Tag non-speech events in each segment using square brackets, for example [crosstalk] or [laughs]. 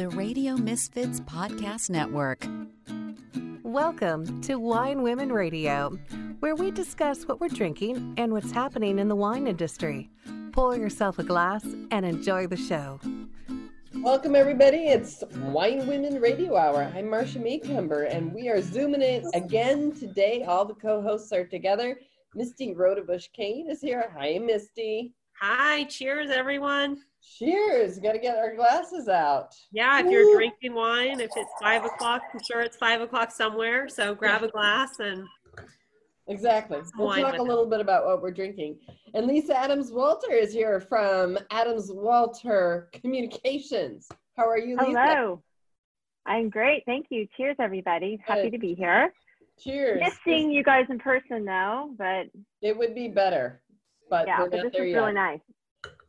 the Radio Misfits Podcast Network. Welcome to Wine Women Radio, where we discuss what we're drinking and what's happening in the wine industry. Pour yourself a glass and enjoy the show. Welcome, everybody. It's Wine Women Radio Hour. I'm Marcia Macomber, and we are zooming in again today. All the co hosts are together. Misty Rodebush Kane is here. Hi, Misty. Hi, cheers, everyone. Cheers. Got to get our glasses out. Yeah, if you're drinking wine, if it's five o'clock, I'm sure it's five o'clock somewhere. So grab a glass and. Exactly. We'll talk a little bit about what we're drinking. And Lisa Adams Walter is here from Adams Walter Communications. How are you, Lisa? Hello. I'm great. Thank you. Cheers, everybody. Happy Good. to be here. Cheers. Miss seeing you guys in person, though, but it would be better. But yeah, but this is yet. really nice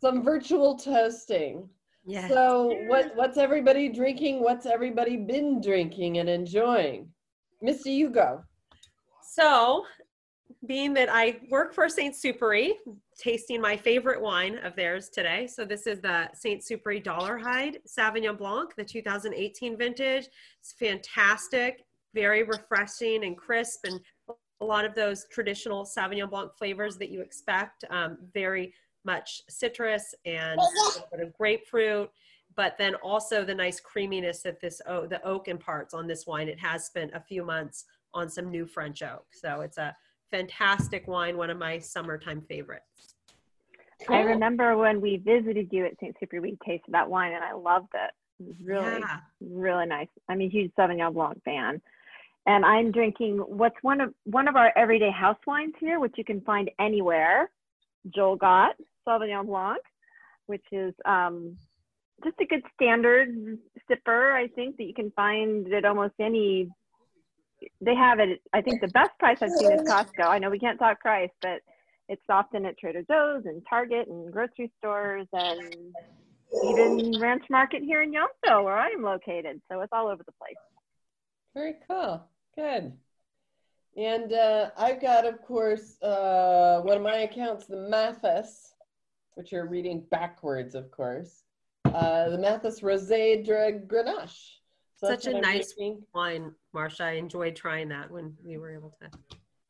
some virtual toasting. Yeah. So what what's everybody drinking? What's everybody been drinking and enjoying? Misty, you go. So, being that I work for Saint Supéry, tasting my favorite wine of theirs today. So this is the Saint Supéry Dollarhide Sauvignon Blanc, the 2018 vintage. It's fantastic, very refreshing and crisp, and a lot of those traditional Sauvignon Blanc flavors that you expect. Um, very much citrus and a grapefruit, but then also the nice creaminess that this oh, the oak imparts on this wine. It has spent a few months on some new French oak, so it's a fantastic wine. One of my summertime favorites. Cool. I remember when we visited you at St. Super, we tasted that wine and I loved it. It was really, yeah. really nice. I'm a huge Sauvignon Blanc fan. And I'm drinking what's one of one of our everyday house wines here, which you can find anywhere. Joel Gott Sauvignon Blanc, which is um, just a good standard sipper, I think, that you can find at almost any. They have it. I think the best price I've seen is Costco. I know we can't talk price, but it's often at Trader Joe's and Target and grocery stores and even Ranch Market here in Yountville, where I am located. So it's all over the place. Very cool. Good. And uh, I've got, of course, uh, one of my accounts, the Mathis which you're reading backwards, of course. Uh, the Mathis Rosé de Grenache. So Such a nice wine, Marcia. I enjoyed trying that when we were able to.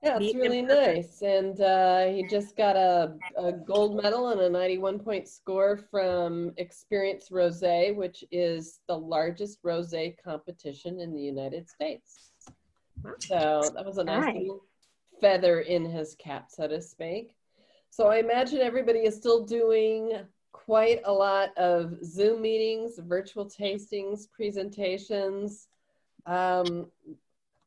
Yeah, it's really nice. And uh, he just got a, a gold medal and a 91 point score from Experience Rosé, which is the largest rosé competition in the United States. So that was a nice, nice. feather in his cap, so to speak. So I imagine everybody is still doing quite a lot of Zoom meetings, virtual tastings, presentations. Um,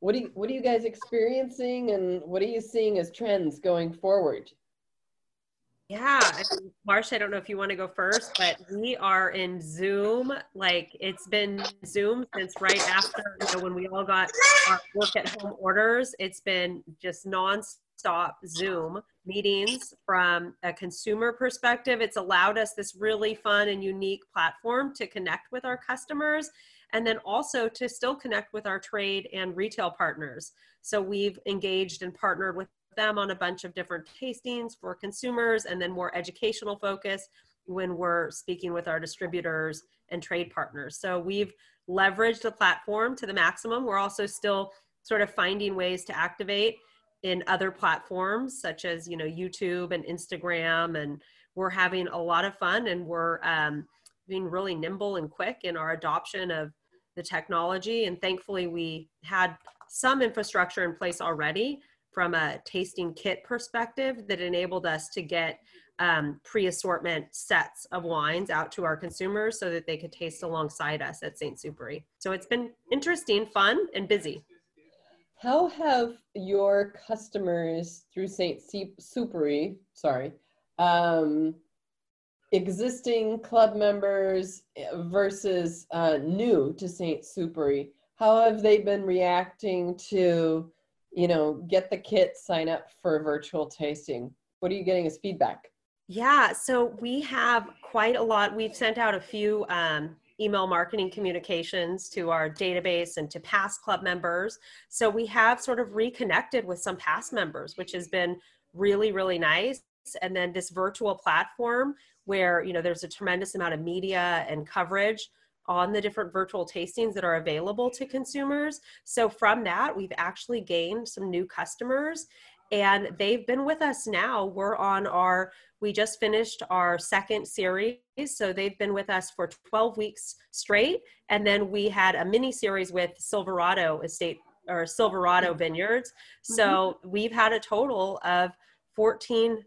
what, do you, what are you guys experiencing and what are you seeing as trends going forward? Yeah, Marcia, I don't know if you want to go first, but we are in Zoom. Like it's been Zoom since right after you know, when we all got our work at home orders. It's been just nonstop stop Zoom meetings from a consumer perspective. It's allowed us this really fun and unique platform to connect with our customers and then also to still connect with our trade and retail partners. So we've engaged and partnered with them on a bunch of different tastings for consumers and then more educational focus when we're speaking with our distributors and trade partners. So we've leveraged the platform to the maximum. We're also still sort of finding ways to activate in other platforms such as you know youtube and instagram and we're having a lot of fun and we're um, being really nimble and quick in our adoption of the technology and thankfully we had some infrastructure in place already from a tasting kit perspective that enabled us to get um, pre-assortment sets of wines out to our consumers so that they could taste alongside us at St. Supéry. So it's been interesting, fun, and busy. How have your customers through St. Supéry, sorry, um, existing club members versus uh, new to St. Supéry, how have they been reacting to, you know, get the kit, sign up for a virtual tasting? What are you getting as feedback? Yeah, so we have quite a lot. We've sent out a few um, email marketing communications to our database and to past club members. So we have sort of reconnected with some past members, which has been really, really nice. And then this virtual platform where, you know, there's a tremendous amount of media and coverage on the different virtual tastings that are available to consumers. So from that, we've actually gained some new customers and they've been with us now. We're on our, we just finished our second series. So they've been with us for 12 weeks straight. And then we had a mini series with Silverado Estate or Silverado Vineyards. So mm-hmm. we've had a total of 14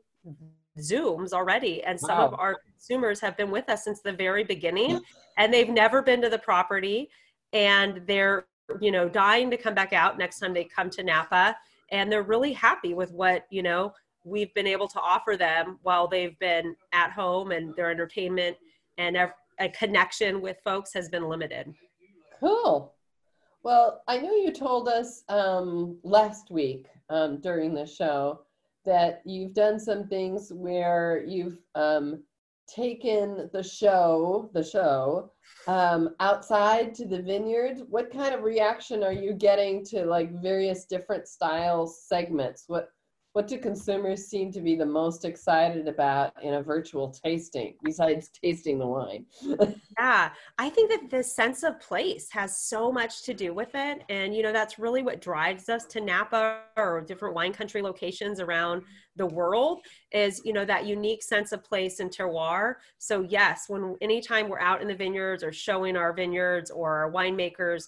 Zooms already. And some wow. of our consumers have been with us since the very beginning and they've never been to the property and they're, you know, dying to come back out next time they come to Napa. And they're really happy with what, you know, we've been able to offer them while they've been at home and their entertainment and a connection with folks has been limited. Cool. Well, I know you told us um, last week um, during the show that you've done some things where you've um, taken the show, the show, um, outside to the vineyard. What kind of reaction are you getting to like various different style segments? What what do consumers seem to be the most excited about in a virtual tasting besides [laughs] tasting the wine? [laughs] yeah, I think that the sense of place has so much to do with it. And, you know, that's really what drives us to Napa or different wine country locations around the world is, you know, that unique sense of place and terroir. So, yes, when anytime we're out in the vineyards or showing our vineyards or our winemakers,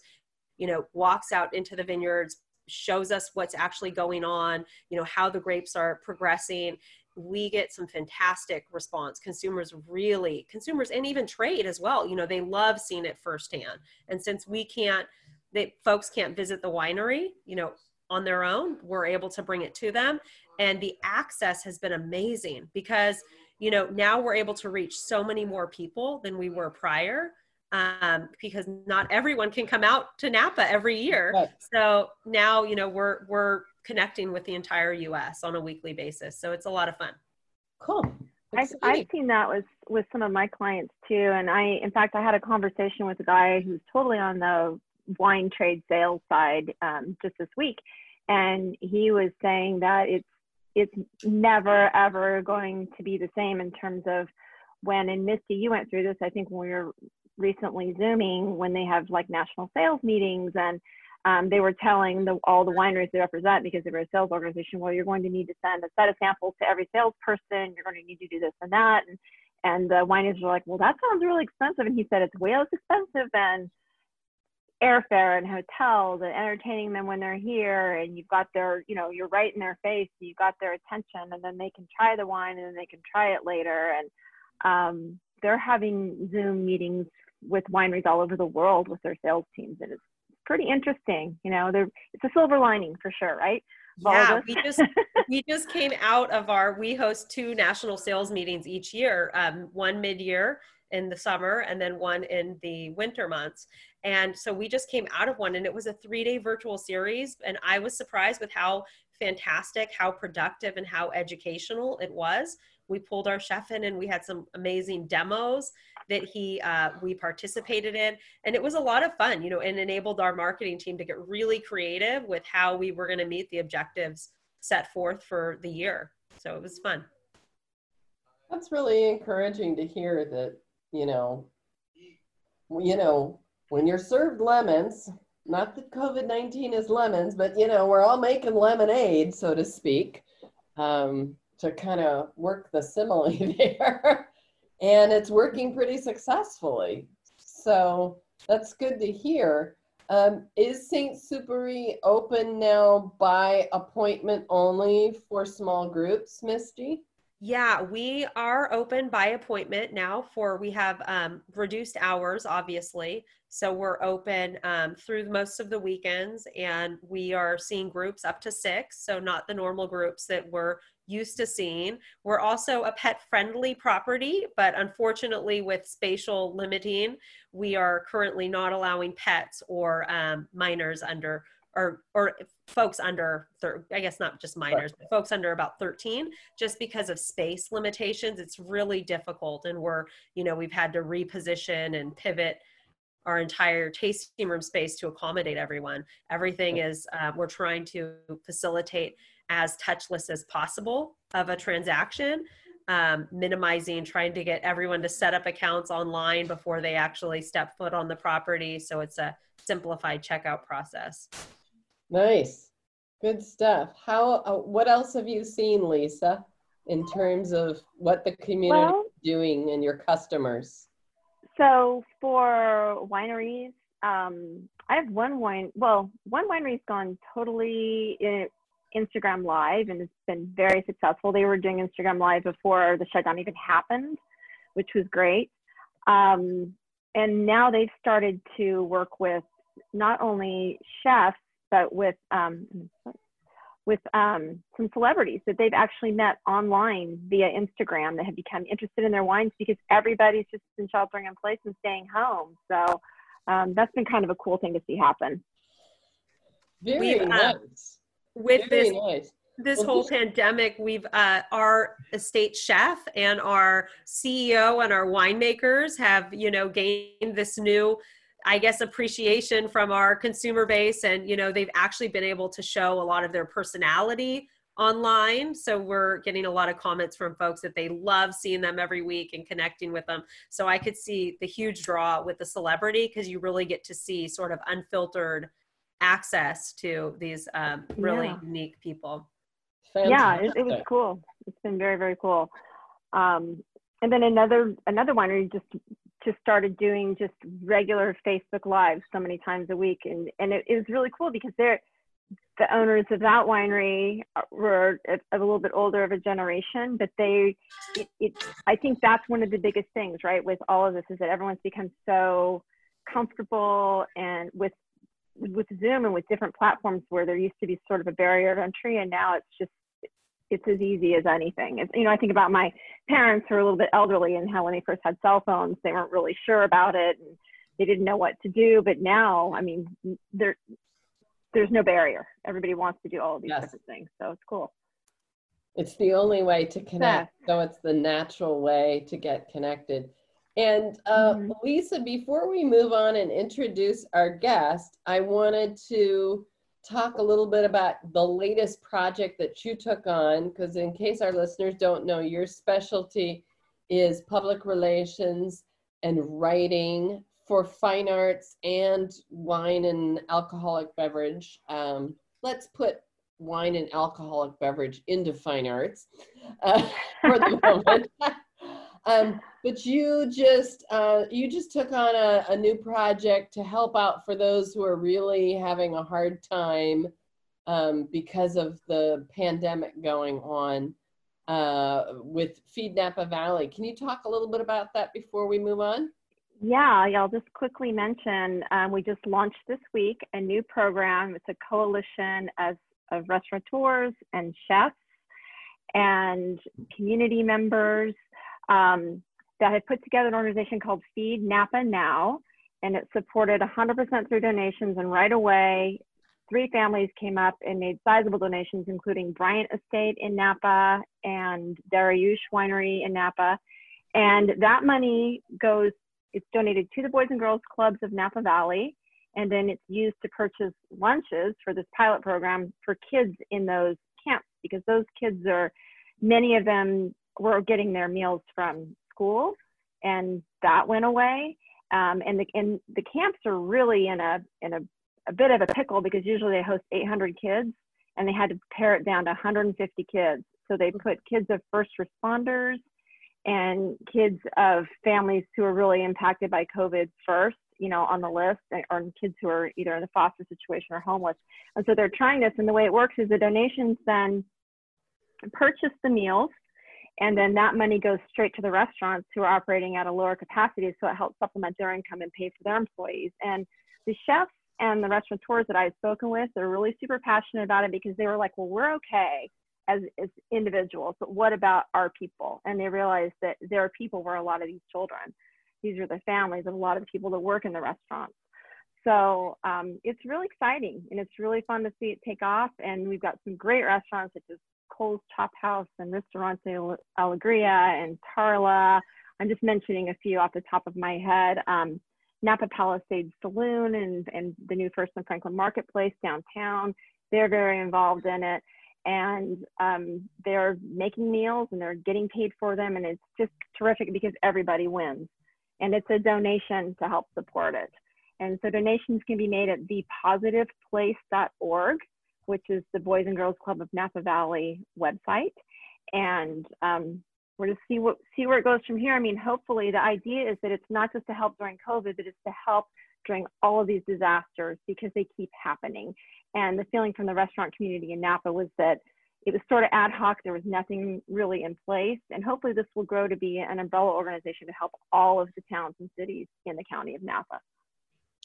you know, walks out into the vineyards, shows us what's actually going on, you know, how the grapes are progressing. We get some fantastic response. Consumers really, consumers and even trade as well, you know, they love seeing it firsthand. And since we can't, that folks can't visit the winery, you know, on their own, we're able to bring it to them. And the access has been amazing because, you know, now we're able to reach so many more people than we were prior um, because not everyone can come out to Napa every year. Right. So now, you know, we're we're connecting with the entire U.S. on a weekly basis. So it's a lot of fun. Cool. I've, I've seen that with with some of my clients too, and I, in fact, I had a conversation with a guy who's totally on the wine trade sales side um, just this week, and he was saying that it's it's never ever going to be the same in terms of when and Misty, you went through this. I think when we were recently Zooming when they have like national sales meetings and um, they were telling the, all the wineries they represent because they were a sales organization, well, you're going to need to send a set of samples to every salesperson. You're going to need to do this and that. And, and the wineries were like, well, that sounds really expensive. And he said, it's way less expensive than airfare and hotels and entertaining them when they're here. And you've got their, you know, you're right in their face. You've got their attention and then they can try the wine and then they can try it later. And um, they're having Zoom meetings with wineries all over the world with their sales teams. And it's pretty interesting. You know, there it's a silver lining for sure, right? Yeah, we just [laughs] we just came out of our we host two national sales meetings each year, um, one mid year in the summer and then one in the winter months. And so we just came out of one and it was a three day virtual series. And I was surprised with how fantastic, how productive, and how educational it was. We pulled our chef in and we had some amazing demos that he uh, we participated in and it was a lot of fun you know and enabled our marketing team to get really creative with how we were going to meet the objectives set forth for the year. So it was fun. That's really encouraging to hear that you know you know when you're served lemons not that covid-19 is lemons but you know we're all making lemonade so to speak um, to kind of work the simile [laughs] there and it's working pretty successfully. So that's good to hear. Um, is St. Supéry open now by appointment only for small groups, Misty? Yeah, we are open by appointment now for we have um, reduced hours, obviously. So we're open um, through most of the weekends and we are seeing groups up to six. So not the normal groups that we're used to seeing. We're also a pet friendly property, but unfortunately, with spatial limiting, we are currently not allowing pets or um, minors under or or folks under thir- I guess not just minors, but folks under about 13 just because of space limitations. It's really difficult and we're, you know, we've had to reposition and pivot our entire tasting room space to accommodate everyone. Everything is uh, we're trying to facilitate as touchless as possible of a transaction. um, minimizing trying to get everyone to set up accounts online before they actually step foot on the property. So it's a simplified checkout process. Nice. Good stuff. How, uh, what else have you seen, Lisa, in terms of what the community well, is doing and your customers? So for wineries, um, I have one wine. Well, one winery's gone totally Instagram Live and it's been very successful. They were doing Instagram Live before the shutdown even happened, which was great. Um, and now they've started to work with not only chefs but with um, with um, some celebrities that they've actually met online via Instagram that have become interested in their wines because everybody's just been sheltering in place and staying home. So um, that's been kind of a cool thing to see happen. Very uh, nice. With Very this nice. this well, whole pandemic, we've uh, our estate chef and our CEO and our winemakers have you know gained this new I guess appreciation from our consumer base and you know they've actually been able to show a lot of their personality online. So we're getting a lot of comments from folks that they love seeing them every week and connecting with them. So I could see the huge draw with the celebrity because you really get to see sort of unfiltered access to these um, really yeah. unique people. Fantastic. Yeah, it, it, was cool. It's been very very cool. Um, and then another another winery just just started doing just regular Facebook lives so many times a week, and and it, it was really cool because they're the owners of that winery were a, a, little bit older of a generation, but they, it, it, I think that's one of the biggest things, right, with all of this is that everyone's become so comfortable and with with Zoom and with different platforms where there used to be sort of a barrier entry, and now it's just it's as easy as anything. It's, you know, I think about my parents who are a little bit elderly and how when they first had cell phones, they weren't really sure about it and they didn't know what to do. But now, I mean, they're there's no barrier. Everybody wants to do all of these yes. different things. So it's cool. It's the only way to connect. Yeah. So it's the natural way to get connected. And uh, mm-hmm. Lisa, before we move on and introduce our guest, I wanted to talk a little bit about the latest project that you took on, because in case our listeners don't know, your specialty is public relations and writing for fine arts and wine and alcoholic beverage. Um, let's put wine and alcoholic beverage into fine arts uh, [laughs] for the [laughs] moment. Um, but you just uh, you just took on a, a, new project to help out for those who are really having a hard time um, because of the pandemic going on uh, with Feed Napa Valley. Can you talk a little bit about that before we move on? Yeah, I'll just quickly mention um, we just launched this week a new program. It's a coalition of, of restaurateurs and chefs and community members um, that had put together an organization called Feed Napa Now, and it supported 100% through donations. And right away, three families came up and made sizable donations, including Bryant Estate in Napa and Darioush Winery in Napa. And that money goes it's donated to the Boys and Girls Clubs of Napa Valley, and then it's used to purchase lunches for this pilot program for kids in those camps because those kids are, many of them were getting their meals from schools, and that went away. Um, and the and the camps are really in a in a, a bit of a pickle because usually they host 800 kids, and they had to pare it down to 150 kids. So they put kids of first responders and kids of families who are really impacted by COVID first, you know, on the list, or kids who are either in the foster situation or homeless. And so they're trying this, and the way it works is the donations then purchase the meals, and then that money goes straight to the restaurants who are operating at a lower capacity, so it helps supplement their income and pay for their employees. And the chefs and the restaurateurs that I've spoken with, they're really super passionate about it because they were like, well, we're okay as, as individuals, but what about our people? And they realized that there are people where a lot of these children, these are the families of a lot of people that work in the restaurants. So um, it's really exciting and it's really fun to see it take off. And we've got some great restaurants such as Cole's Chop House and Ristorante Allegria and Tarla. I'm just mentioning a few off the top of my head. Um, Napa Palisades Saloon and, and the new First and Franklin Marketplace downtown. They're very involved in it and um, they're making meals and they're getting paid for them and it's just terrific because everybody wins and it's a donation to help support it and so donations can be made at thepositiveplace.org which is the boys and girls club of napa valley website and um, we're to see what see where it goes from here i mean hopefully the idea is that it's not just to help during covid but it's to help during all of these disasters because they keep happening and the feeling from the restaurant community in Napa was that it was sort of ad hoc. There was nothing really in place. And hopefully this will grow to be an umbrella organization to help all of the towns and cities in the county of Napa.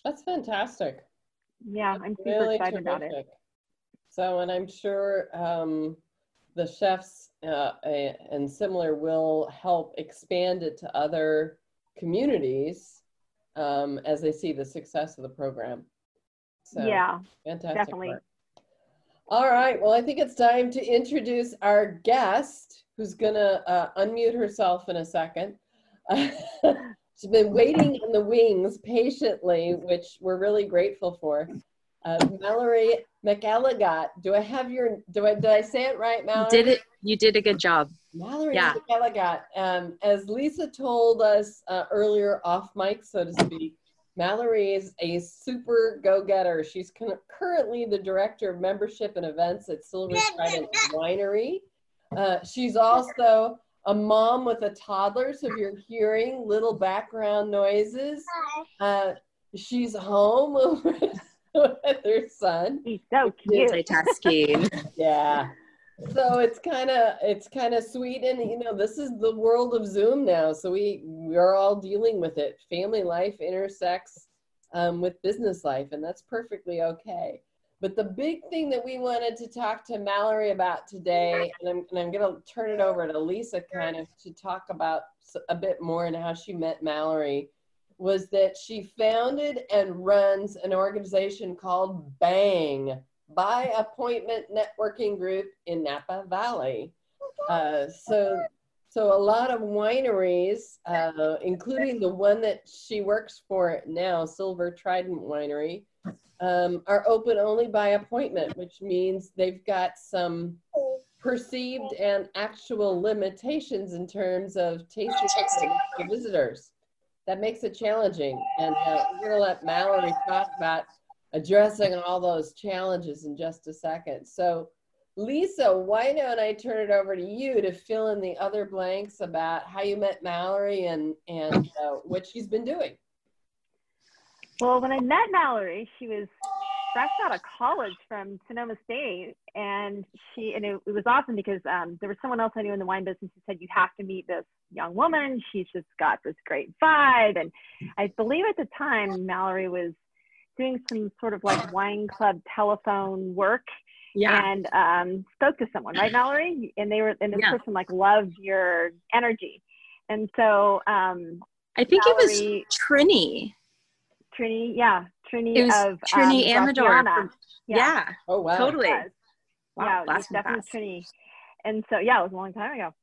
That's fantastic. Yeah, That's I'm super really excited terrific. about it. So, and I'm sure um, the chefs uh, and similar will help expand it to other communities um, as they see the success of the program. So, yeah, fantastic. Definitely. Work. All right. Well, I think it's time to introduce our guest who's going to uh, unmute herself in a second. [laughs] She's been waiting in the wings patiently, which we're really grateful for. Uh, Mallory McElligott. Do I have your, do I, did I say it right, Mallory? You did it. You did a good job. Mallory yeah. McElligott. Um, as Lisa told us uh, earlier off mic, so to speak, Mallory is a super go-getter. She's currently the director of membership and events at Silver Trident Winery. Uh, she's also a mom with a toddler, so if you're hearing little background noises, uh, she's home [laughs] [laughs] with her son. He's so cute. Multitasking. [laughs] yeah so it's kind of it's kind of sweet and you know this is the world of zoom now so we we're all dealing with it family life intersects um, with business life and that's perfectly okay but the big thing that we wanted to talk to mallory about today and i'm, and I'm going to turn it over to lisa kind of to talk about a bit more and how she met mallory was that she founded and runs an organization called bang by appointment networking group in Napa Valley. Uh, so, so a lot of wineries, uh, including the one that she works for now, Silver Trident Winery, um, are open only by appointment, which means they've got some perceived and actual limitations in terms of tasting for visitors. That makes it challenging. And uh, we're going to let Mallory talk about addressing all those challenges in just a second. So, Lisa, why don't I turn it over to you to fill in the other blanks about how you met Mallory and and uh, what she's been doing? Well, when I met Mallory, she was fresh out of college from Sonoma State, and she and it, it was awesome because um, there was someone else I knew in the wine business who said you have to meet this young woman. She's just got this great vibe, and I believe at the time Mallory was doing some sort of like wine club telephone work yeah. and um, spoke to someone, right, Mallory? And they were, and this yeah. person like loved your energy. And so um, I think Mallory, it was Trini. Trini, yeah, Trini it was of Trini um, Amador. Yeah. yeah. Oh wow. Totally. Wow, yeah, it was definitely fast. Trini. And so yeah, it was a long time ago.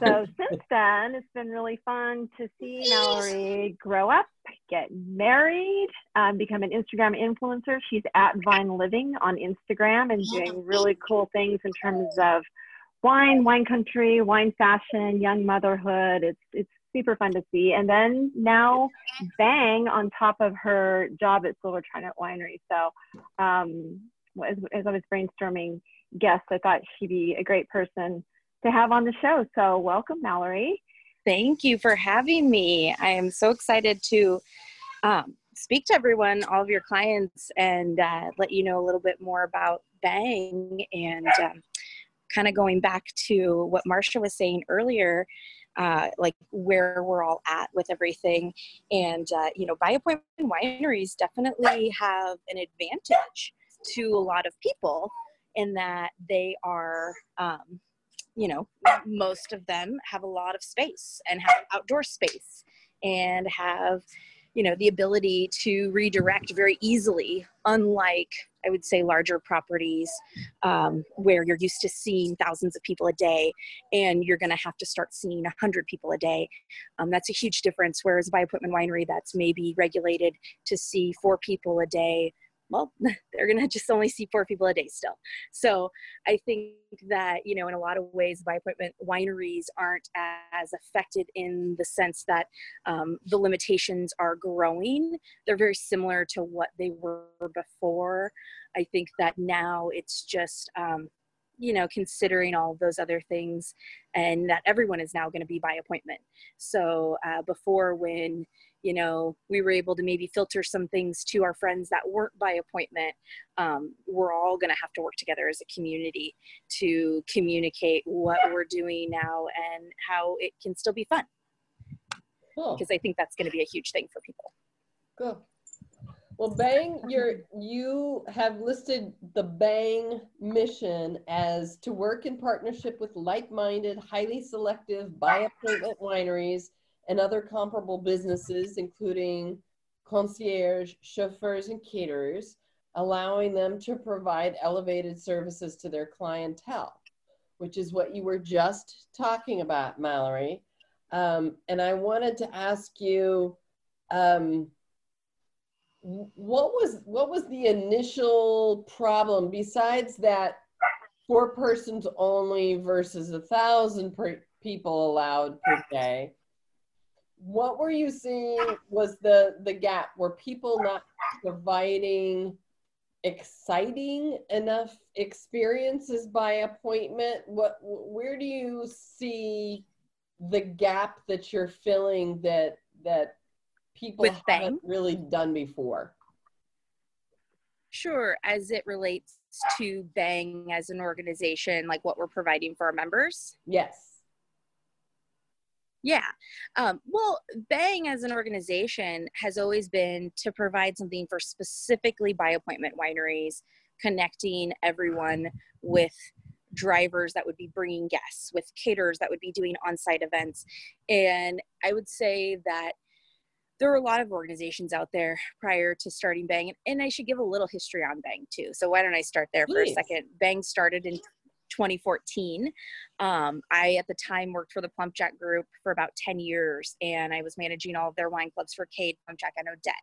So [laughs] since then, it's been really fun to see Mallory grow up, get married, um, become an Instagram influencer. She's at Vine Living on Instagram and doing really cool things in terms of wine, wine country, wine fashion, young motherhood. It's it's super fun to see. And then now, bang on top of her job at Silver Trident Winery. So um, as, as I was brainstorming guests, I thought she'd be a great person to have on the show. So, welcome, Mallory. Thank you for having me. I am so excited to um, speak to everyone, all of your clients, and uh, let you know a little bit more about Bang and um, kind of going back to what Marcia was saying earlier. Uh, like where we're all at with everything. And, uh, you know, by appointment wineries definitely have an advantage to a lot of people in that they are um, you know, most of them have a lot of space and have outdoor space and have, you know, the ability to redirect very easily, unlike I would say larger properties um, where you're used to seeing thousands of people a day and you're going to have to start seeing 100 people a day. Um, that's a huge difference. Whereas by appointment winery, that's maybe regulated to see four people a day well, [laughs] they're going to just only see four people a day still. So I think that, you know, in a lot of ways, by appointment wineries aren't as affected in the sense that um, the limitations are growing. They're very similar to what they were before. I think that now it's just, um, you know, considering all of those other things, and that everyone is now going to be by appointment. So uh, before, when you know we were able to maybe filter some things to our friends that weren't by appointment, um, we're all going to have to work together as a community to communicate what we're doing now and how it can still be fun. Cool. Because I think that's going to be a huge thing for people. Cool. Well, Bang, you're you have listed the Bang mission as to work in partnership with like-minded, highly selective, by-appointment wineries and other comparable businesses, including concierge, chauffeurs, and caterers, allowing them to provide elevated services to their clientele, which is what you were just talking about, Mallory. Um, and I wanted to ask you. Um, what was what was the initial problem besides that four persons only versus a thousand per people allowed per day? What were you seeing was the the gap? Were people not providing exciting enough experiences by appointment? What where do you see the gap that you're filling that that people With haven't really done before? Sure, as it relates to Bang as an organization, like what we're providing for our members? Yes. Yeah. Um, well, Bang as an organization has always been to provide something for specifically by appointment wineries, connecting everyone with drivers that would be bringing guests, with caterers that would be doing on site events. And I would say that there were a lot of organizations out there prior to starting Bang, and I should give a little history on Bang too. So why don't I start there Please. for a second? Bang started in 2014. Um, I, at the time, worked for the Plump Jack Group for about 10 years, and I was managing all of their wine clubs for Cade, Plump Jack, and Odette.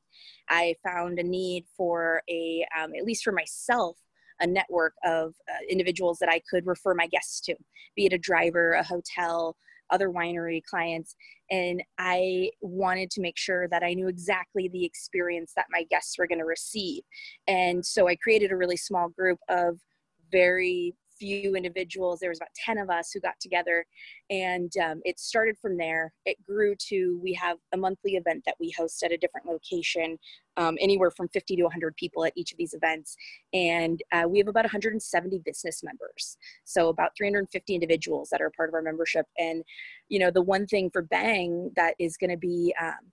I found a need for a, um, at least for myself, a network of uh, individuals that I could refer my guests to, be it a driver, a hotel, other winery clients and i wanted to make sure that i knew exactly the experience that my guests were going to receive and so i created a really small group of very few individuals. There was about 10 of us who got together and um, it started from there. It grew to, we have a monthly event that we host at a different location, um, anywhere from 50 to 100 people at each of these events. And uh, we have about 170 business members. So about 350 individuals that are part of our membership. And, you know, the one thing for Bang that is going to be, um,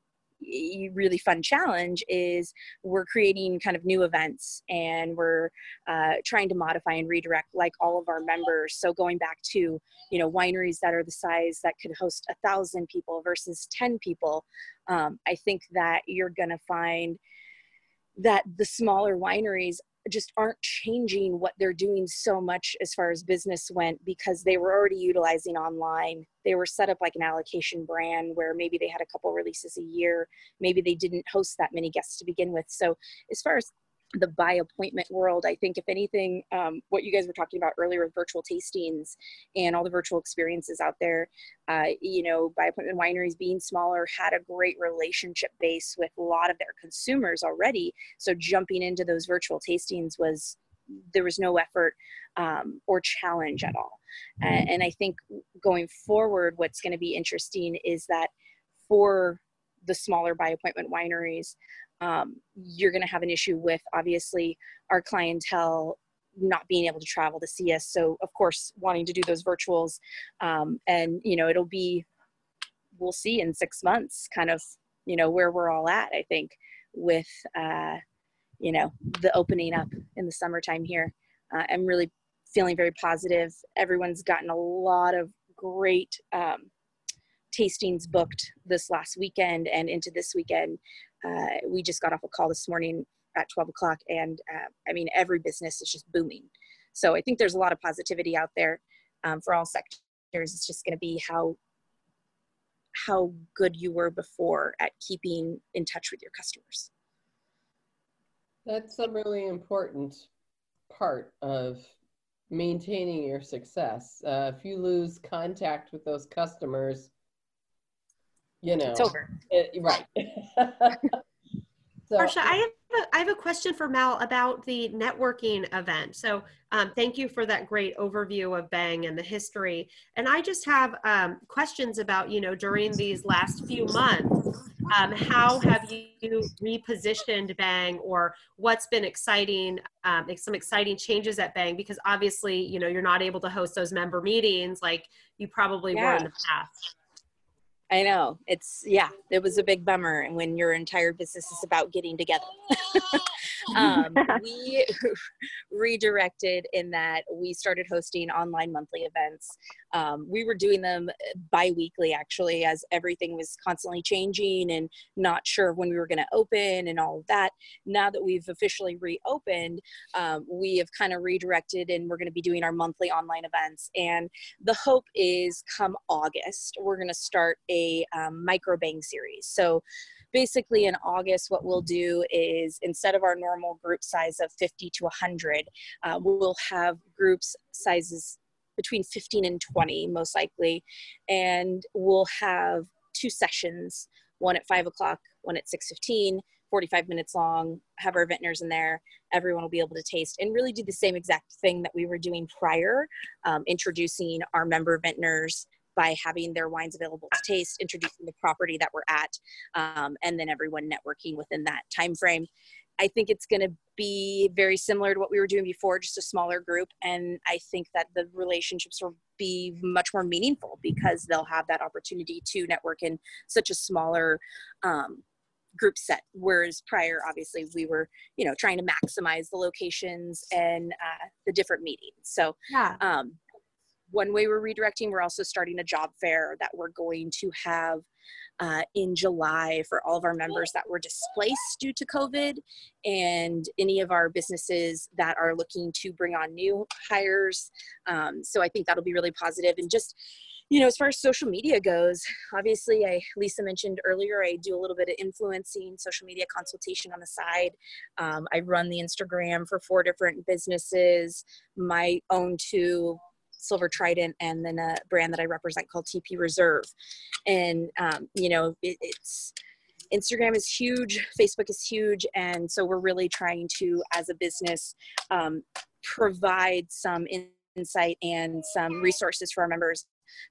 really fun challenge is we're creating kind of new events and we're uh, trying to modify and redirect like all of our members so going back to you know wineries that are the size that could host a thousand people versus 10 people um, i think that you're going to find that the smaller wineries just aren't changing what they're doing so much as far as business went because they were already utilizing online. They were set up like an allocation brand where maybe they had a couple releases a year. Maybe they didn't host that many guests to begin with. So, as far as the by appointment world i think if anything um, what you guys were talking about earlier with virtual tastings and all the virtual experiences out there uh, you know by appointment wineries being smaller had a great relationship base with a lot of their consumers already. So jumping into those virtual tastings was there was no effort um, or challenge at all. And, and i think going forward what's going to be interesting is that for the smaller by appointment wineries um, you're going to have an issue with obviously our clientele not being able to travel to see us. So of course wanting to do those virtuals um, and you know it'll be we'll see in six months kind of you know where we're all at i think with uh, you know the opening up in the summertime here. Uh, i'm really feeling very positive. Everyone's gotten a lot of great um, tastings booked this last weekend and into this weekend. Uh, we just got off a call this morning at 12 o'clock and uh, i mean every business is just booming. So i think there's a lot of positivity out there um, for all sectors. It's just going to be how how good you were before at keeping in touch with your customers. That's a really important part of maintaining your success. Uh, if you lose contact with those customers, you know, it's over. It, right. [laughs] so, Marsha, I have, a, I have a question for Mel about the networking event. So um, thank you for that great overview of Bang and the history. And I just have um, questions about, you know, during these last few months, um, how have you repositioned Bang or what's been exciting, um, some exciting changes at Bang? Because obviously, you know, you're not able to host those member meetings like you probably yeah. were in the past. I know. It's yeah, it was a big bummer and when your entire business is about getting together. [laughs] um, [laughs] we [laughs] redirected in that we started hosting online monthly events. Um, we were doing them bi-weekly actually as everything was constantly changing and not sure when we were going to open and all of that. Now that we've officially reopened, um, we have kind of redirected and we're going to be doing our monthly online events. And the hope is come August, we're going to start a um, micro bang series. So basically in August, what we'll do is instead of our normal group size of 50 to 100, uh, we'll have groups sizes between 15 and 20 most likely and we'll have two sessions one at 5 o'clock one at 6.15 45 minutes long have our vintners in there everyone will be able to taste and really do the same exact thing that we were doing prior um, introducing our member vintners by having their wines available to taste, introducing the property that we're at, um, and then everyone networking within that time frame. I think it's going to be very similar to what we were doing before, just a smaller group. And I think that the relationships will be much more meaningful because they'll have that opportunity to network in such a smaller um, group set. Whereas prior, obviously, we were, you know, trying to maximize the locations and uh, the different meetings. So, yeah. um, one way we're redirecting, we're also starting a job fair that we're going to have uh, in July for all of our members that were displaced due to COVID and any of our businesses that are looking to bring on new hires. Um, so I think that'll be really positive and just you know, as far as social media goes, obviously, I Lisa mentioned earlier, I do a little bit of influencing, social media consultation on the side. Um, I run the Instagram for four different businesses, my own two Silver Trident and then a brand that I represent called TP Reserve. And, um, you know, it, it's, Instagram is huge, Facebook is huge, and so we're really trying to, as a business, um, provide some insight and some resources for our members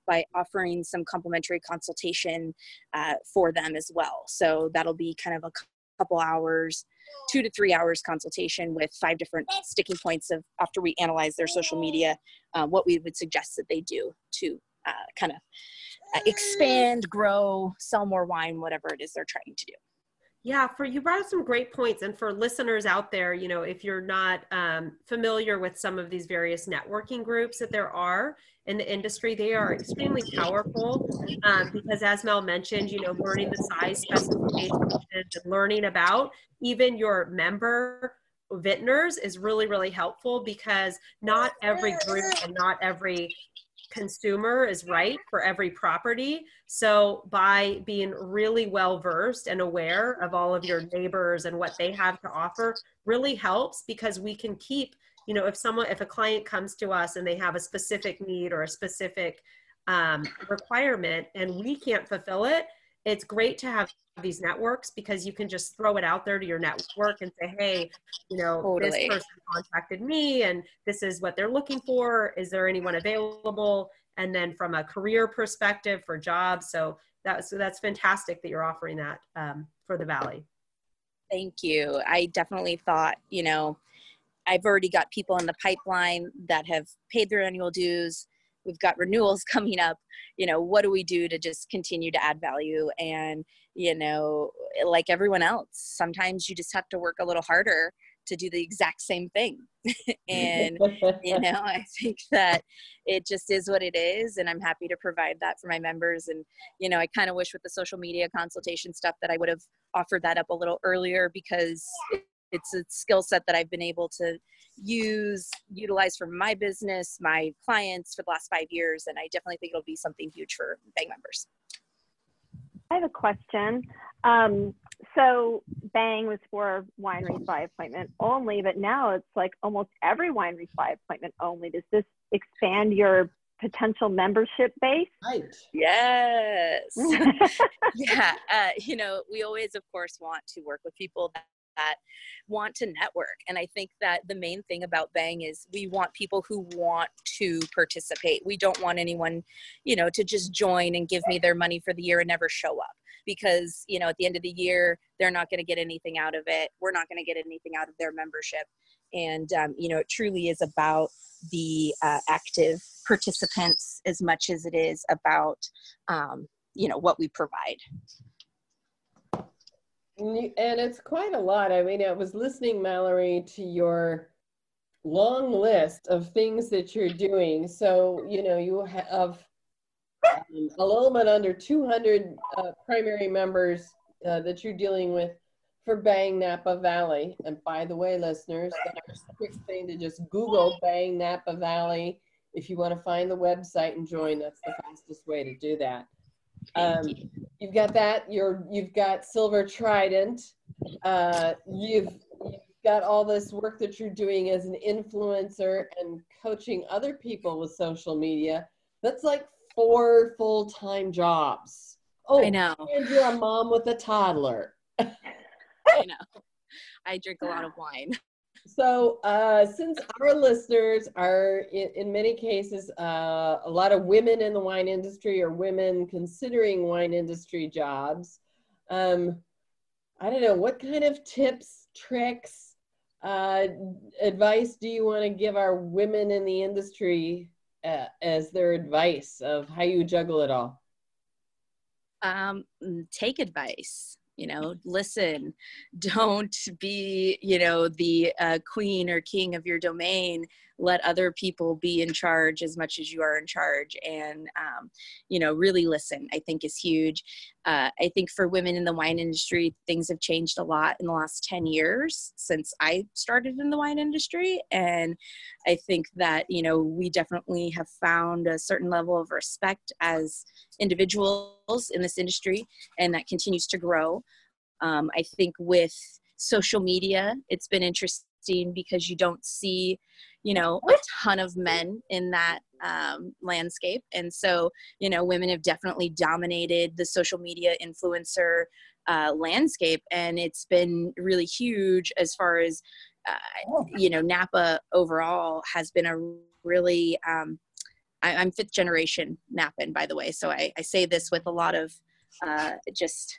by offering some complimentary consultation uh, for them as well. So that'll be kind of a couple hours, two to three hours consultation with five different sticking points of after we analyze their social media, uh, what we would suggest that they do to uh, kind of uh, expand, grow, sell more wine, whatever it is they're trying to do. Yeah, for you brought up some great points, and for listeners out there, you know, if you're not um, familiar with some of these various networking groups that there are in the industry, they are extremely powerful um, because, as Mel mentioned, you know, learning the size specifications and learning about even your member vintners is really really helpful because not every group and not every consumer is right for every property. So by being really well versed and aware of all of your neighbors and what they have to offer really helps because we can keep, you know, if someone, if a client comes to us and they have a specific need or a specific um, requirement and we can't fulfill it, it's great to have these networks because you can just throw it out there to your network and say, hey, you know, totally. this person contacted me and this is what they're looking for. Is there anyone available? And then from a career perspective for jobs. So that's that's fantastic that you're offering that um, for the Valley. Thank you. I definitely thought, you know, I've already got people in the pipeline that have paid their annual dues. We've got renewals [laughs] coming up. You know what do we do to just continue to add value? And you know like everyone else sometimes you just have to work a little harder to do the exact same thing. [laughs] And you [laughs] know i think that it just is what it is and i'm happy to provide that for my members. And you know i kind of wish with the social media consultation stuff that i would have offered that up a little earlier because it's a skill set that I've been able to use, utilize for my business, my clients for the last five years, and I definitely think it'll be something huge for Bang members. I have a question. Um, so Bang was for wineries by appointment only, but now it's like almost every winery by appointment only. Does this expand your potential membership base? Right. Yes. [laughs] [laughs] yeah. Uh, you know, we always, of course, want to work with people that that want to network. And I think that the main thing about Bang is we want people who want to participate. We don't want anyone, you know, to just join and give me their money for the year and never show up because, you know, at the end of the year, they're not going to get anything out of it. We're not going to get anything out of their membership. And, um, you know, it truly is about the uh, active participants as much as it is about, um, you know, what we provide. And it's quite a lot. I mean, I was listening, Mallory, to your long list of things that you're doing. So, you know, you have um, a little bit under 200 uh, primary members uh, that you're dealing with for Bang Napa Valley. And by the way, listeners, that's a quick thing to just Google Bang Napa Valley if you want to find the website and join. That's the fastest way to do that. Um, you've got that. You're you've got Silver Trident. Uh, you've you've got all this work that you're doing as an influencer and coaching other people with social media. That's like four full time jobs. Oh, I know. And you're a mom with a toddler. [laughs] I know. I drink a lot of wine. So, uh, since our listeners are in, in many cases uh, a lot of women in the wine industry or women considering wine industry jobs, um, I don't know what kind of tips, tricks, uh, advice do you want to give our women in the industry uh, as their advice of how you juggle it all? Um, take advice you know listen [laughs] don't be you know the uh, queen or king of your domain let other people be in charge as much as you are in charge. And um, you know really listen i think is huge. Uh, i think for women in the wine industry things have changed a lot in the last 10 years since i started in the wine industry. And i think that you know we definitely have found a certain level of respect as individuals in this industry and that continues to grow. Um, i think with social media it's been interesting because you don't see you know a ton of men in that um, landscape. And so you know women have definitely dominated the social media influencer uh, landscape. And it's been really huge as far as uh, you know napa overall has been a really um, I, am fifth generation napan by the way. So I, I say this with a lot of uh, just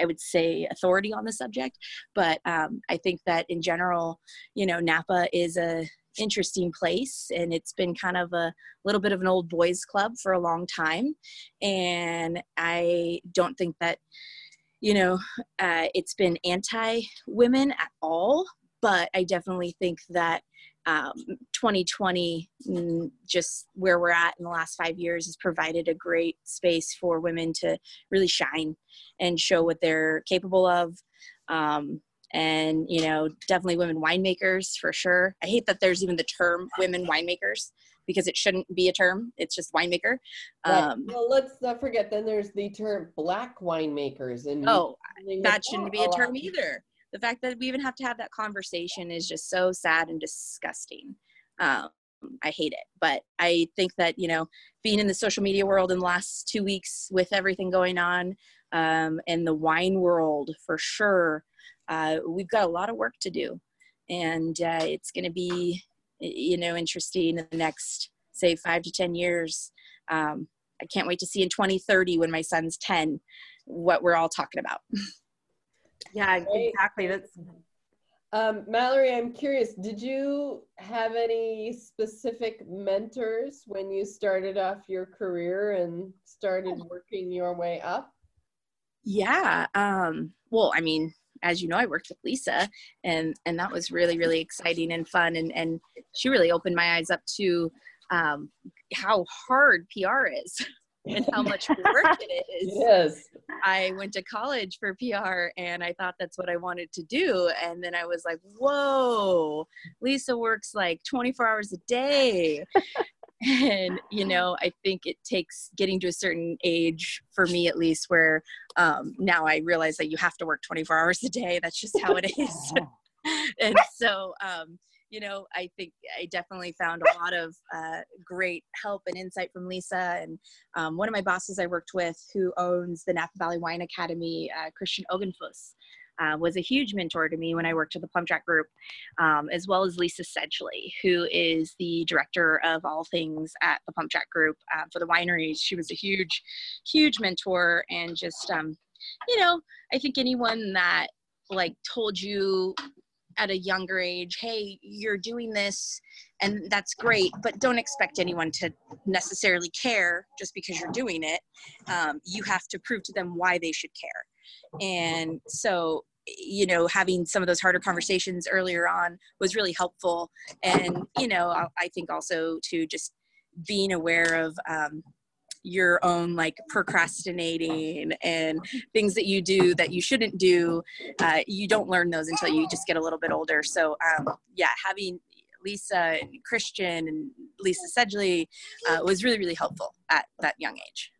I would say authority on the subject, but um, I think that in general, you know, Napa is a interesting place and it's been kind of a little bit of an old boys club for a long time. And i don't think that you know uh, it's been anti women at all. But i definitely think that um, 2020 mm, just where we're at in the last five years has provided a great space for women to really shine and show what they're capable of. Um, and you know definitely women winemakers for sure. I hate that there's even the term women winemakers because it shouldn't be a term. It's just winemaker. Um, well let's not forget then there's the term black winemakers and oh that shouldn't be a term either the fact that we even have to have that conversation is just so sad and disgusting um, I hate it. But I think that, you know, being in the social media world in the last two weeks with everything going on um, and the wine world for sure, uh, we've got a lot of work to do. And uh, it's going to be, you know, interesting in the next, say, five to 10 years. Um, I can't wait to see in 2030 when my son's 10 what we're all talking about. [laughs] Yeah, exactly. That's um, Mallory, I'm curious, did you have any specific mentors when you started off your career and started working your way up? Yeah. Um, well, I mean, as you know, I worked with Lisa and, and that was really, really exciting and fun. And, and she really opened my eyes up to um, how hard PR is. [laughs] and how much [laughs] work it is. Yes. I went to college for PR and I thought that's what I wanted to do. And then I was like, whoa, Lisa works like 24 hours a day. [laughs] and you know i think it takes getting to a certain age for me at least where um, now i realize that you have to work 24 hours a day that's just how it is [laughs] and so um, you know i think i definitely found a [laughs] lot of uh, great help and insight from lisa and um, one of my bosses i worked with who owns the napa valley wine academy uh, christian oggenfuss uh, was a huge mentor to me when I worked at the PlumpJack Group, um, as well as Lisa Sedgley, who is the director of all things at the PlumpJack Group uh, for the wineries. She was a huge, huge mentor, and just, um, you know, I think anyone that like told you at a younger age, hey, you're doing this and that's great, but don't expect anyone to necessarily care just because you're doing it. Um, you have to prove to them why they should care. And so you know having some of those harder conversations earlier on was really helpful and you know i, think also to just being aware of um, your own like procrastinating and things that you do that you shouldn't do uh, you don't learn those until you just get a little bit older so um, yeah having lisa and christian and lisa sedgley uh, was really really helpful at that young age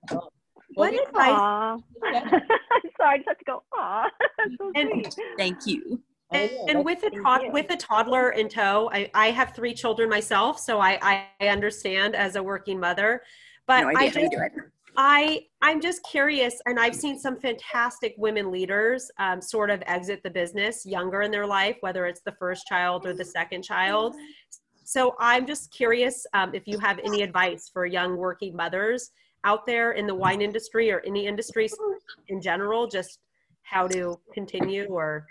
what advice? [laughs] Sorry, I just have to go. Aw, [laughs] so and, thank you. And, and with a tod- with a toddler in tow, I, I have three children myself, so I, I understand as a working mother. But no I just, I I'm just curious, and I've seen some fantastic women leaders um, sort of exit the business younger in their life, whether it's the first child or the second child. So I'm just curious um, if you have any advice for young working mothers out there in the wine industry or any industries in general just how to continue or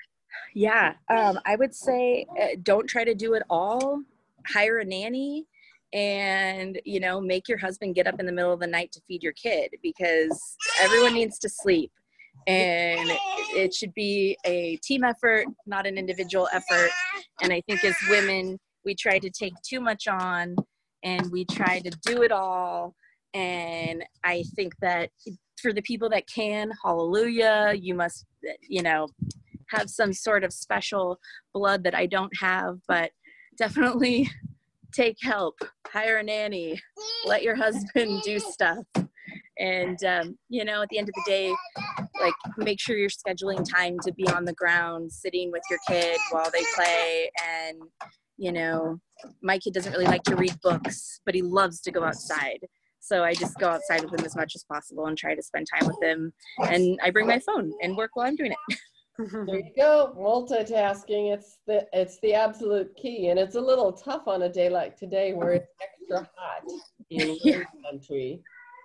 yeah um, i would say uh, don't try to do it all hire a nanny and you know make your husband get up in the middle of the night to feed your kid because everyone needs to sleep. And it should be a team effort not an individual effort. And i think as women we try to take too much on and we try to do it all. And i think that for the people that can hallelujah you must you know have some sort of special blood that i don't have but definitely take help hire a nanny let your husband do stuff and um, you know at the end of the day like make sure you're scheduling time to be on the ground sitting with your kid while they play and you know my kid doesn't really like to read books but he loves to go outside so I just go outside with him as much as possible and try to spend time with him. And I bring my phone and work while I'm doing it. [laughs] there you [laughs] go, multitasking. It's the it's the absolute key, and it's a little tough on a day like today where it's extra hot in [laughs] yeah. country.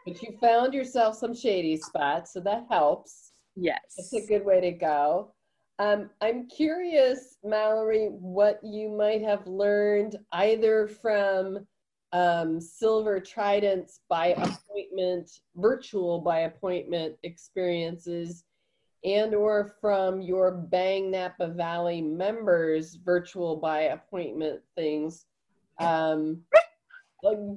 But you found yourself some shady spots, so that helps. Yes, it's a good way to go. Um, I'm curious, Mallory, what you might have learned either from um, Silver Trident's by appointment, virtual by appointment experiences, and or from your Bang Napa Valley members virtual by appointment things. Um,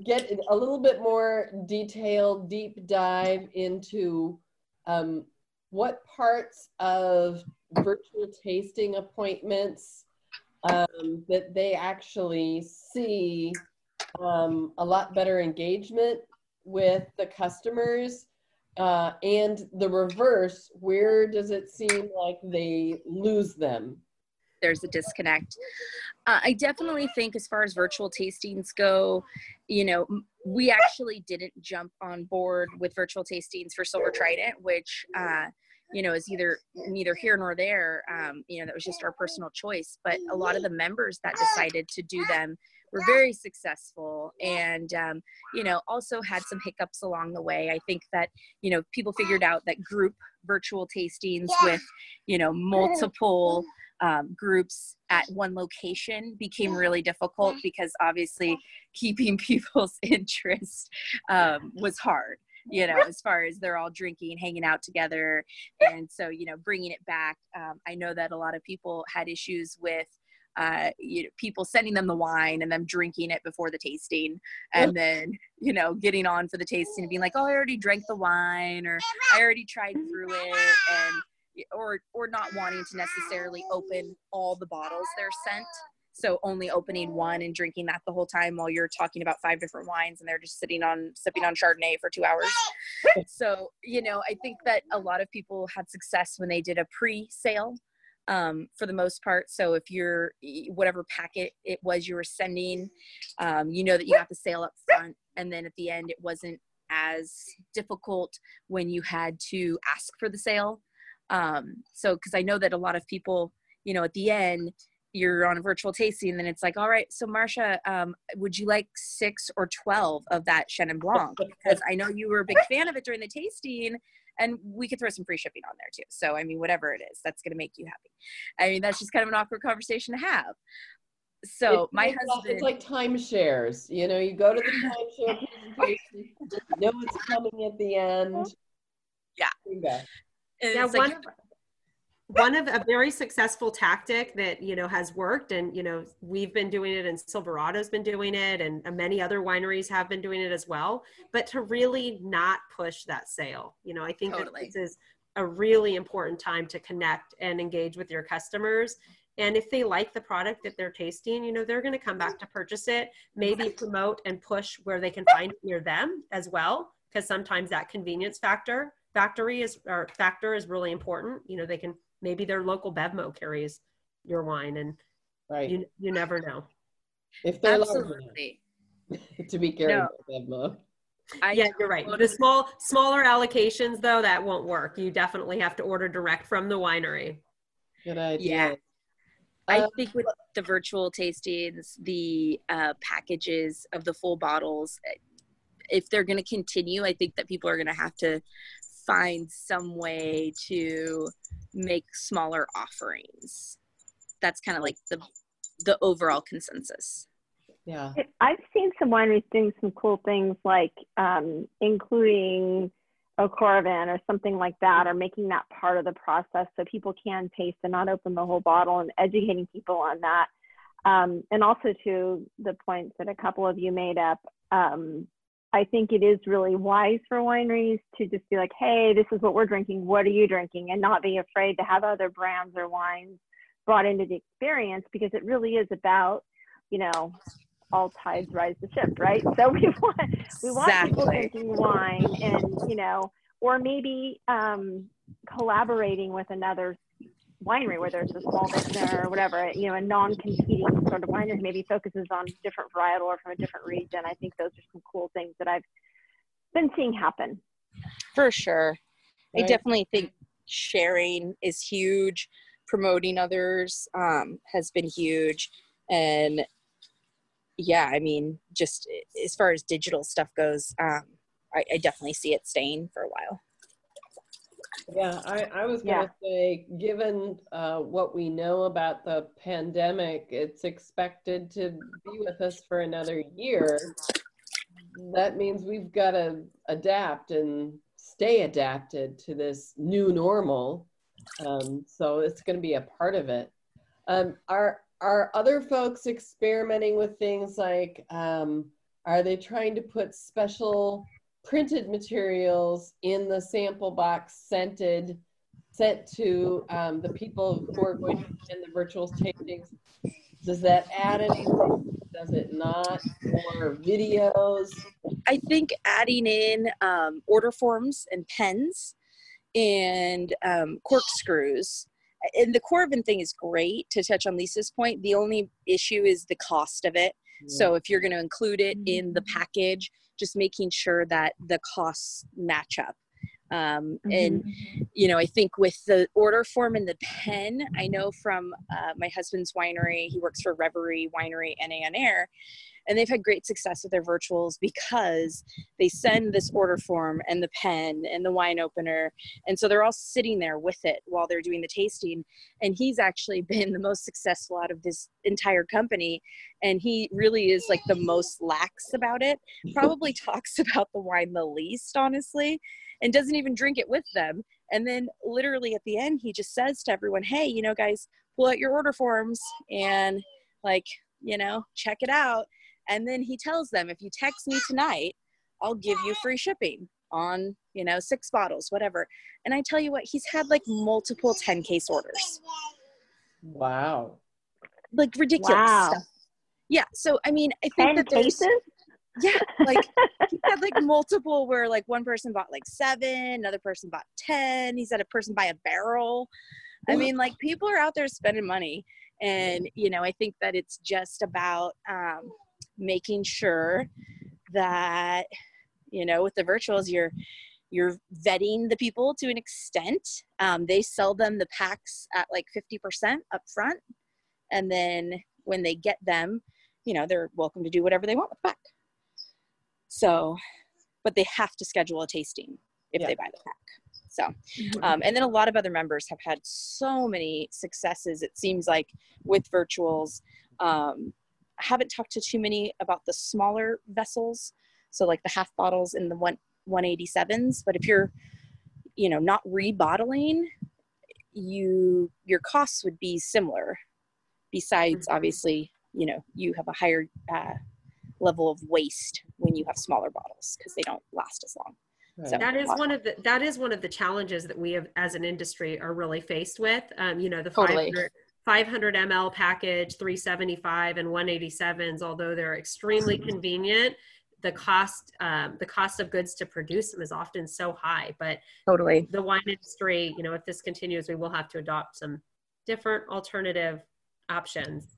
get a little bit more detailed, deep dive into um, what parts of virtual tasting appointments um, that they actually see um, a lot better engagement with the customers uh, and the reverse where does it seem like they lose them? There's a disconnect. Uh, i definitely think as far as virtual tastings go you know we actually didn't jump on board with virtual tastings for silver trident which uh, you know is either neither here nor there. Um, you know that was just our personal choice. But a lot of the members that decided to do them were very successful and um, you know also had some hiccups along the way. I think that you know people figured out that group virtual tastings with you know [laughs] multiple um, groups at one location became really difficult because obviously keeping [laughs] people's interest um, was hard you know as far as they're all drinking hanging out together. And so you know bringing it back um, i know that a lot of people had issues with uh, you know, people sending them the wine and them drinking it before the tasting and then you know getting on for the tasting and being like oh i already drank the wine or i already tried through it and or or not wanting to necessarily open all the bottles they're sent. So only opening one and drinking that the whole time while you're talking about five different wines and they're just sitting on sipping on Chardonnay for two hours. so, you know, I think that a lot of people had success when they did a pre-sale um, for the most part. So if you're whatever packet it was you were sending, um, you know that you got the sale up front, and then at the end it wasn't as difficult when you had to ask for the sale. Um, so because I know that a lot of people, you know, at the end you're on a virtual tasting and then it's like all right so marcia um, would you like six or 12 of that chenin blanc because i know you were a big fan of it during the tasting and we could throw some free shipping on there too. So i mean whatever it is that's going to make you happy. I mean that's just kind of an awkward conversation to have. So it's my like, husband it's like timeshares you know you go to the timeshare presentation you know it's coming at the end. Yeah. Yeah like, one, one of a very successful tactic that you know has worked and you know we've been doing it and silverado's been doing it and many other wineries have been doing it as well. But to really not push that sale you know i think totally. that this is a really important time to connect and engage with your customers. And if they like the product that they're tasting you know they're going to come back to purchase it maybe promote and push where they can find it near them as well because sometimes that convenience factor factory is or factor is really important. You know they can maybe their local bevmo carries your wine and right you, you never know if they're absolutely [laughs] to be carried no. by bevmo I yeah, you're right. The small smaller allocations though that won't work. You definitely have to order direct from the winery. Good idea. Yeah. I think with the virtual tastings, the uh, packages of the full bottles, if they're going to continue, I think that people are going to have to find some way to make smaller offerings. That's kind of like the the overall consensus. Yeah. I've seen some wineries doing some cool things like um, including a Coravin or something like that, or making that part of the process so people can taste and not open the whole bottle and educating people on that. Um, and also to the points that a couple of you made up, um, I think it is really wise for wineries to just be like, hey, this is what we're drinking. What are you drinking? And not be afraid to have other brands or wines brought into the experience because it really is about, you know, all tides rise the ship, right? [laughs] So we want we want exactly. people drinking wine and you know, or maybe um, collaborating with another winery, whether it's a small vintner or whatever, you know, a non-competing sort of winery maybe focuses on different varietal or from a different region. I think those are some cool things that I've been seeing happen. For sure. Right. I definitely think sharing is huge. Promoting others um, has been huge. And yeah, I mean, just as far as digital stuff goes, um, I, I definitely see it staying for a while. Yeah, I, I was going to yeah. say, given uh, what we know about the pandemic, it's expected to be with us for another year. That means we've got to adapt and stay adapted to this new normal. Um, so it's going to be a part of it. Um, are are other folks experimenting with things like? Um, are they trying to put special printed materials in the sample box scented sent to um, the people who are going to attend the virtual tastings does that add anything does it not or videos i think adding in um, order forms and pens and um, corkscrews and the Coravin thing is great to touch on Lisa's point. The only issue is the cost of it. Yeah. So if you're going to include it in the mm-hmm. package, just making sure that the costs match up. Um, mm-hmm. And, you know, I think with the order form and the pen, I know from uh, my husband's winery, he works for Reverie Winery NA on Air, and they've had great success with their virtuals because they send this order form and the pen and the wine opener. And so they're all sitting there with it while they're doing the tasting. And he's actually [laughs] been the most successful out of this entire company. And he really is like the most lax about it. Probably [laughs] talks about the wine the least honestly and doesn't even drink it with them. And then literally at the end he just says to everyone hey you know guys pull out your order forms and like you know check it out and then he tells them, if you text me tonight, I'll give you free shipping on, you know, six bottles, whatever. And I tell you what, he's had like multiple 10 case orders. Wow. like ridiculous wow. stuff. Yeah. So I mean, I think Ten that there's cases. yeah, [laughs] like he had like multiple where like one person bought like seven, another person bought ten. He said a person buy a barrel. I mean, like people are out there spending money, and you know, I think that it's just about um, making sure that you know with the virtuals you're you're vetting the people to an extent. Um, they sell them the packs at like 50% up front. And then when they get them, you know, they're welcome to do whatever they want with the pack. So, but they have to schedule a tasting if Yeah. they buy the pack. So, um, and then a lot of other members have had so many successes, it seems like, with virtuals. Um, I haven't talked to too many about the smaller vessels. So, like the half bottles and the one 187s. But if you're, you know, not rebottling, you your costs would be similar. Besides, obviously, you know, you have a higher uh, level of waste when you have smaller bottles because they don't last as long. Right. So- that is one of the that is one of the challenges that we have as an industry are really faced with um, you know the Totally. 500, 500 ml package 375 and 187s although they're extremely convenient the cost um, the cost of goods to produce them is often so high but Totally. the wine industry you know if this continues we will have to adopt some different alternative options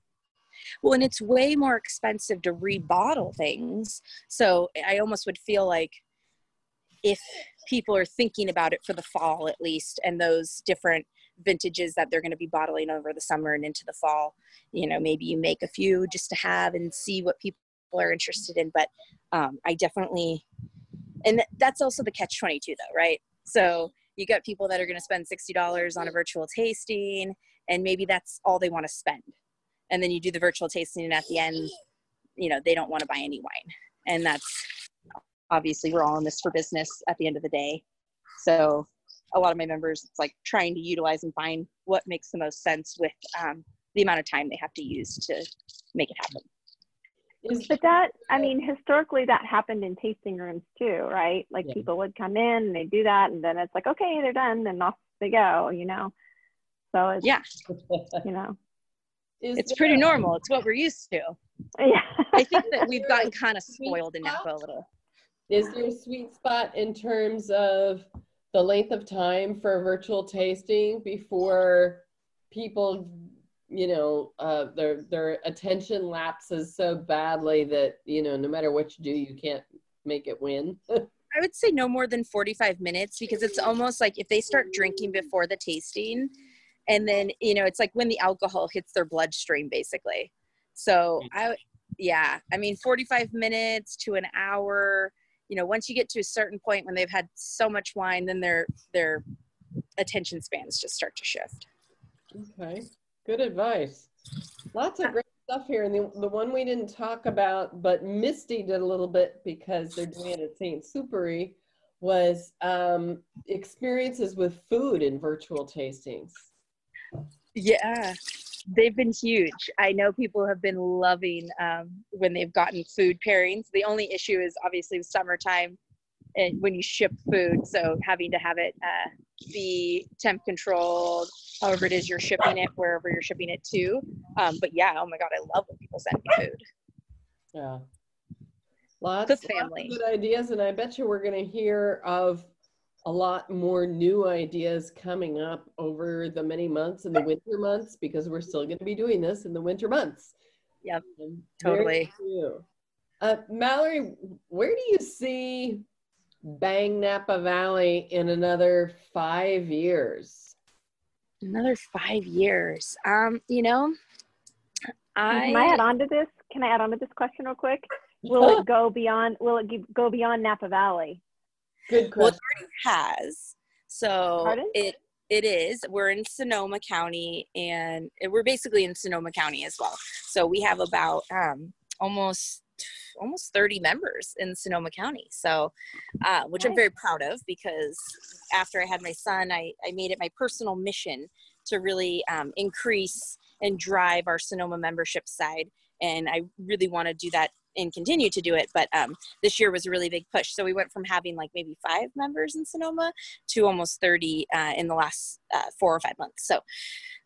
Well, and it's way more expensive to rebottle things. So I almost would feel like if people are thinking about it for the fall at least, and those different vintages that they're going to be bottling over the summer and into the fall, you know, maybe you make a few just to have and see what people are interested in. But um, I definitely, and that's also the catch 22 though, right? So you got people that are going to spend $60 on a virtual tasting, and maybe that's all they want to spend and then you do the virtual tasting and at the end you know they don't want to buy any wine and that's obviously we're all in this for business at the end of the day so a lot of my members it's like trying to utilize and find what makes the most sense with um, the amount of time they have to use to make it happen But that, I mean, historically that happened in tasting rooms too, right? Like Yeah. people would come in and they do that, and then it's like, okay, they're done, and off they go, you know. So it's, yeah you know, Is it's pretty a- normal it's what we're used to yeah. i think that we've gotten [laughs] kind of spoiled in napa a little Is there a sweet spot in terms of the length of time for a virtual tasting before people, you know, uh, their their attention lapses so badly that you know no matter what you do, you can't make it win. [laughs] I would say no more than 45 minutes because it's almost like if they start drinking before the tasting, and then, you know, it's like when the alcohol hits their bloodstream, basically. So, I, yeah, I mean, 45 minutes to an hour, you know, once you get to a certain point when they've had so much wine, then their, their attention spans just start to shift. Okay, good advice. Lots of great stuff here. And the, the one we didn't talk about, but Misty did a little bit because they're doing it at St. Supéry, was um, experiences with food in virtual tastings. Yeah, they've been huge. I know people have been loving um, when they've gotten food pairings. The only issue is obviously the summertime and when you ship food, so having to have it uh, be temp controlled, however it is you're shipping it, wherever you're shipping it to. Um, but yeah, oh my god, I love when people send me food. Yeah. Lots, The lots of family. good ideas, and I bet you we're going to hear of a lot more new ideas coming up over the many months in the winter months because we're still going to be doing this in the winter months. Yep, And very totally. Uh, Mallory, where do you see Bang Napa Valley in another five years? Another five years. Um, you know, I Can I add on to this? Can I add on to this question real quick? Will it go beyond? Will it go beyond Napa Valley? Good Well, question. it already has. So Pardon? it it is. We're in Sonoma County, and we're basically in Sonoma County as well. So we have about um, almost almost 30 members in Sonoma County. So, uh, which I'm very proud of because after I had my son, I, I made it my personal mission to really um, increase and drive our Sonoma membership side. And I really want to do that and continue to do it. But um, this year was a really big push. So we went from having like maybe five members in Sonoma to almost 30 uh, in the last uh, four or five months. So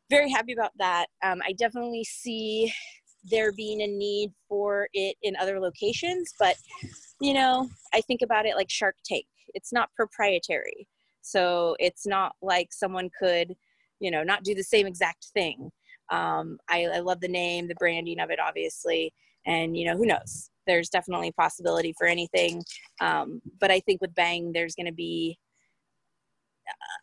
very happy about that. Um, I definitely see there being a need for it in other locations, but you know, I think about it like Shark Tank. It's not proprietary. So it's not like someone could, you know, not do the same exact thing. Um, I, I love the name, the branding of it, obviously. And, you know, who knows? There's definitely possibility for anything. Um, but I think with Bang, there's going to be uh,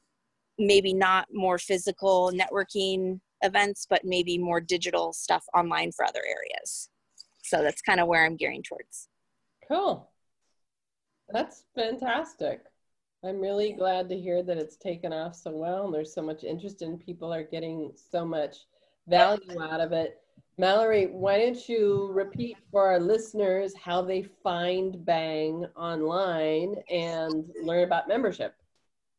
maybe not more physical networking events, but maybe more digital stuff online for other areas. So that's kind of where I'm gearing towards. Cool. That's fantastic. I'm really glad to hear that it's taken off so well and there's so much interest and people are getting so much value out of it. Mallory, why don't you repeat for our listeners how they find Bang online and learn about membership?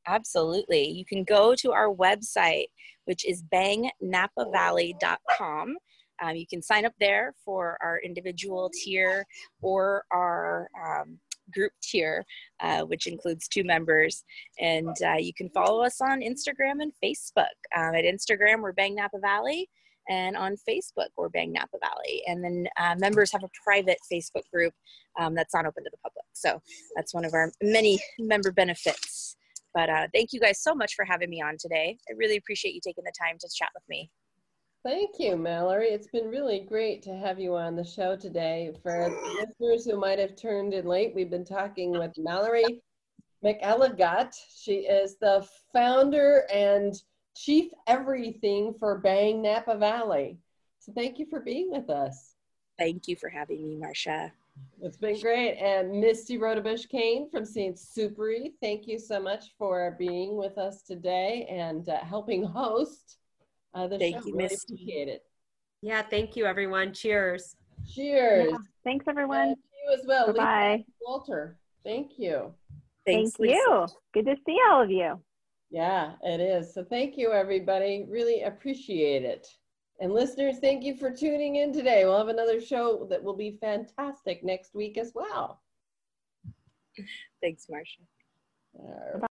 Absolutely. You can go to our website, which is bangnapavalley.com. Um, you can sign up there for our individual tier or our um, group tier, uh, which includes two members. And uh, you can follow us on Instagram and Facebook. Um, at Instagram, we're Bang Napa Valley. And on Facebook, we're Bang Napa Valley. And then uh, members have a private Facebook group um, that's not open to the public. So that's one of our many member benefits. But uh, thank you guys so much for having me on today. I really appreciate you taking the time to chat with me. Thank you, Mallory. It's been really great to have you on the show today. For listeners who might have turned in late, we've been talking with Mallory McElligott. She is the founder and chief everything for Bang Napa Valley. So thank you for being with us. Thank you for having me, Marcia. It's been great. And Misty Rodebush Kane from St. Supéry, thank you so much for being with us today and uh, helping host uh, the thank show. you, really Misty. appreciate it. Yeah, thank you, everyone. Cheers. Cheers. Yeah. Thanks, everyone. And you as well. Bye-bye. Walter. Thank you. Thanks, Thank Lisa. you. Good to see all of you. Yeah, it is. So thank you, everybody. Really appreciate it. And listeners, thank you for tuning in today. We'll have another show that will be fantastic next week as well. Thanks, Marcia. All right.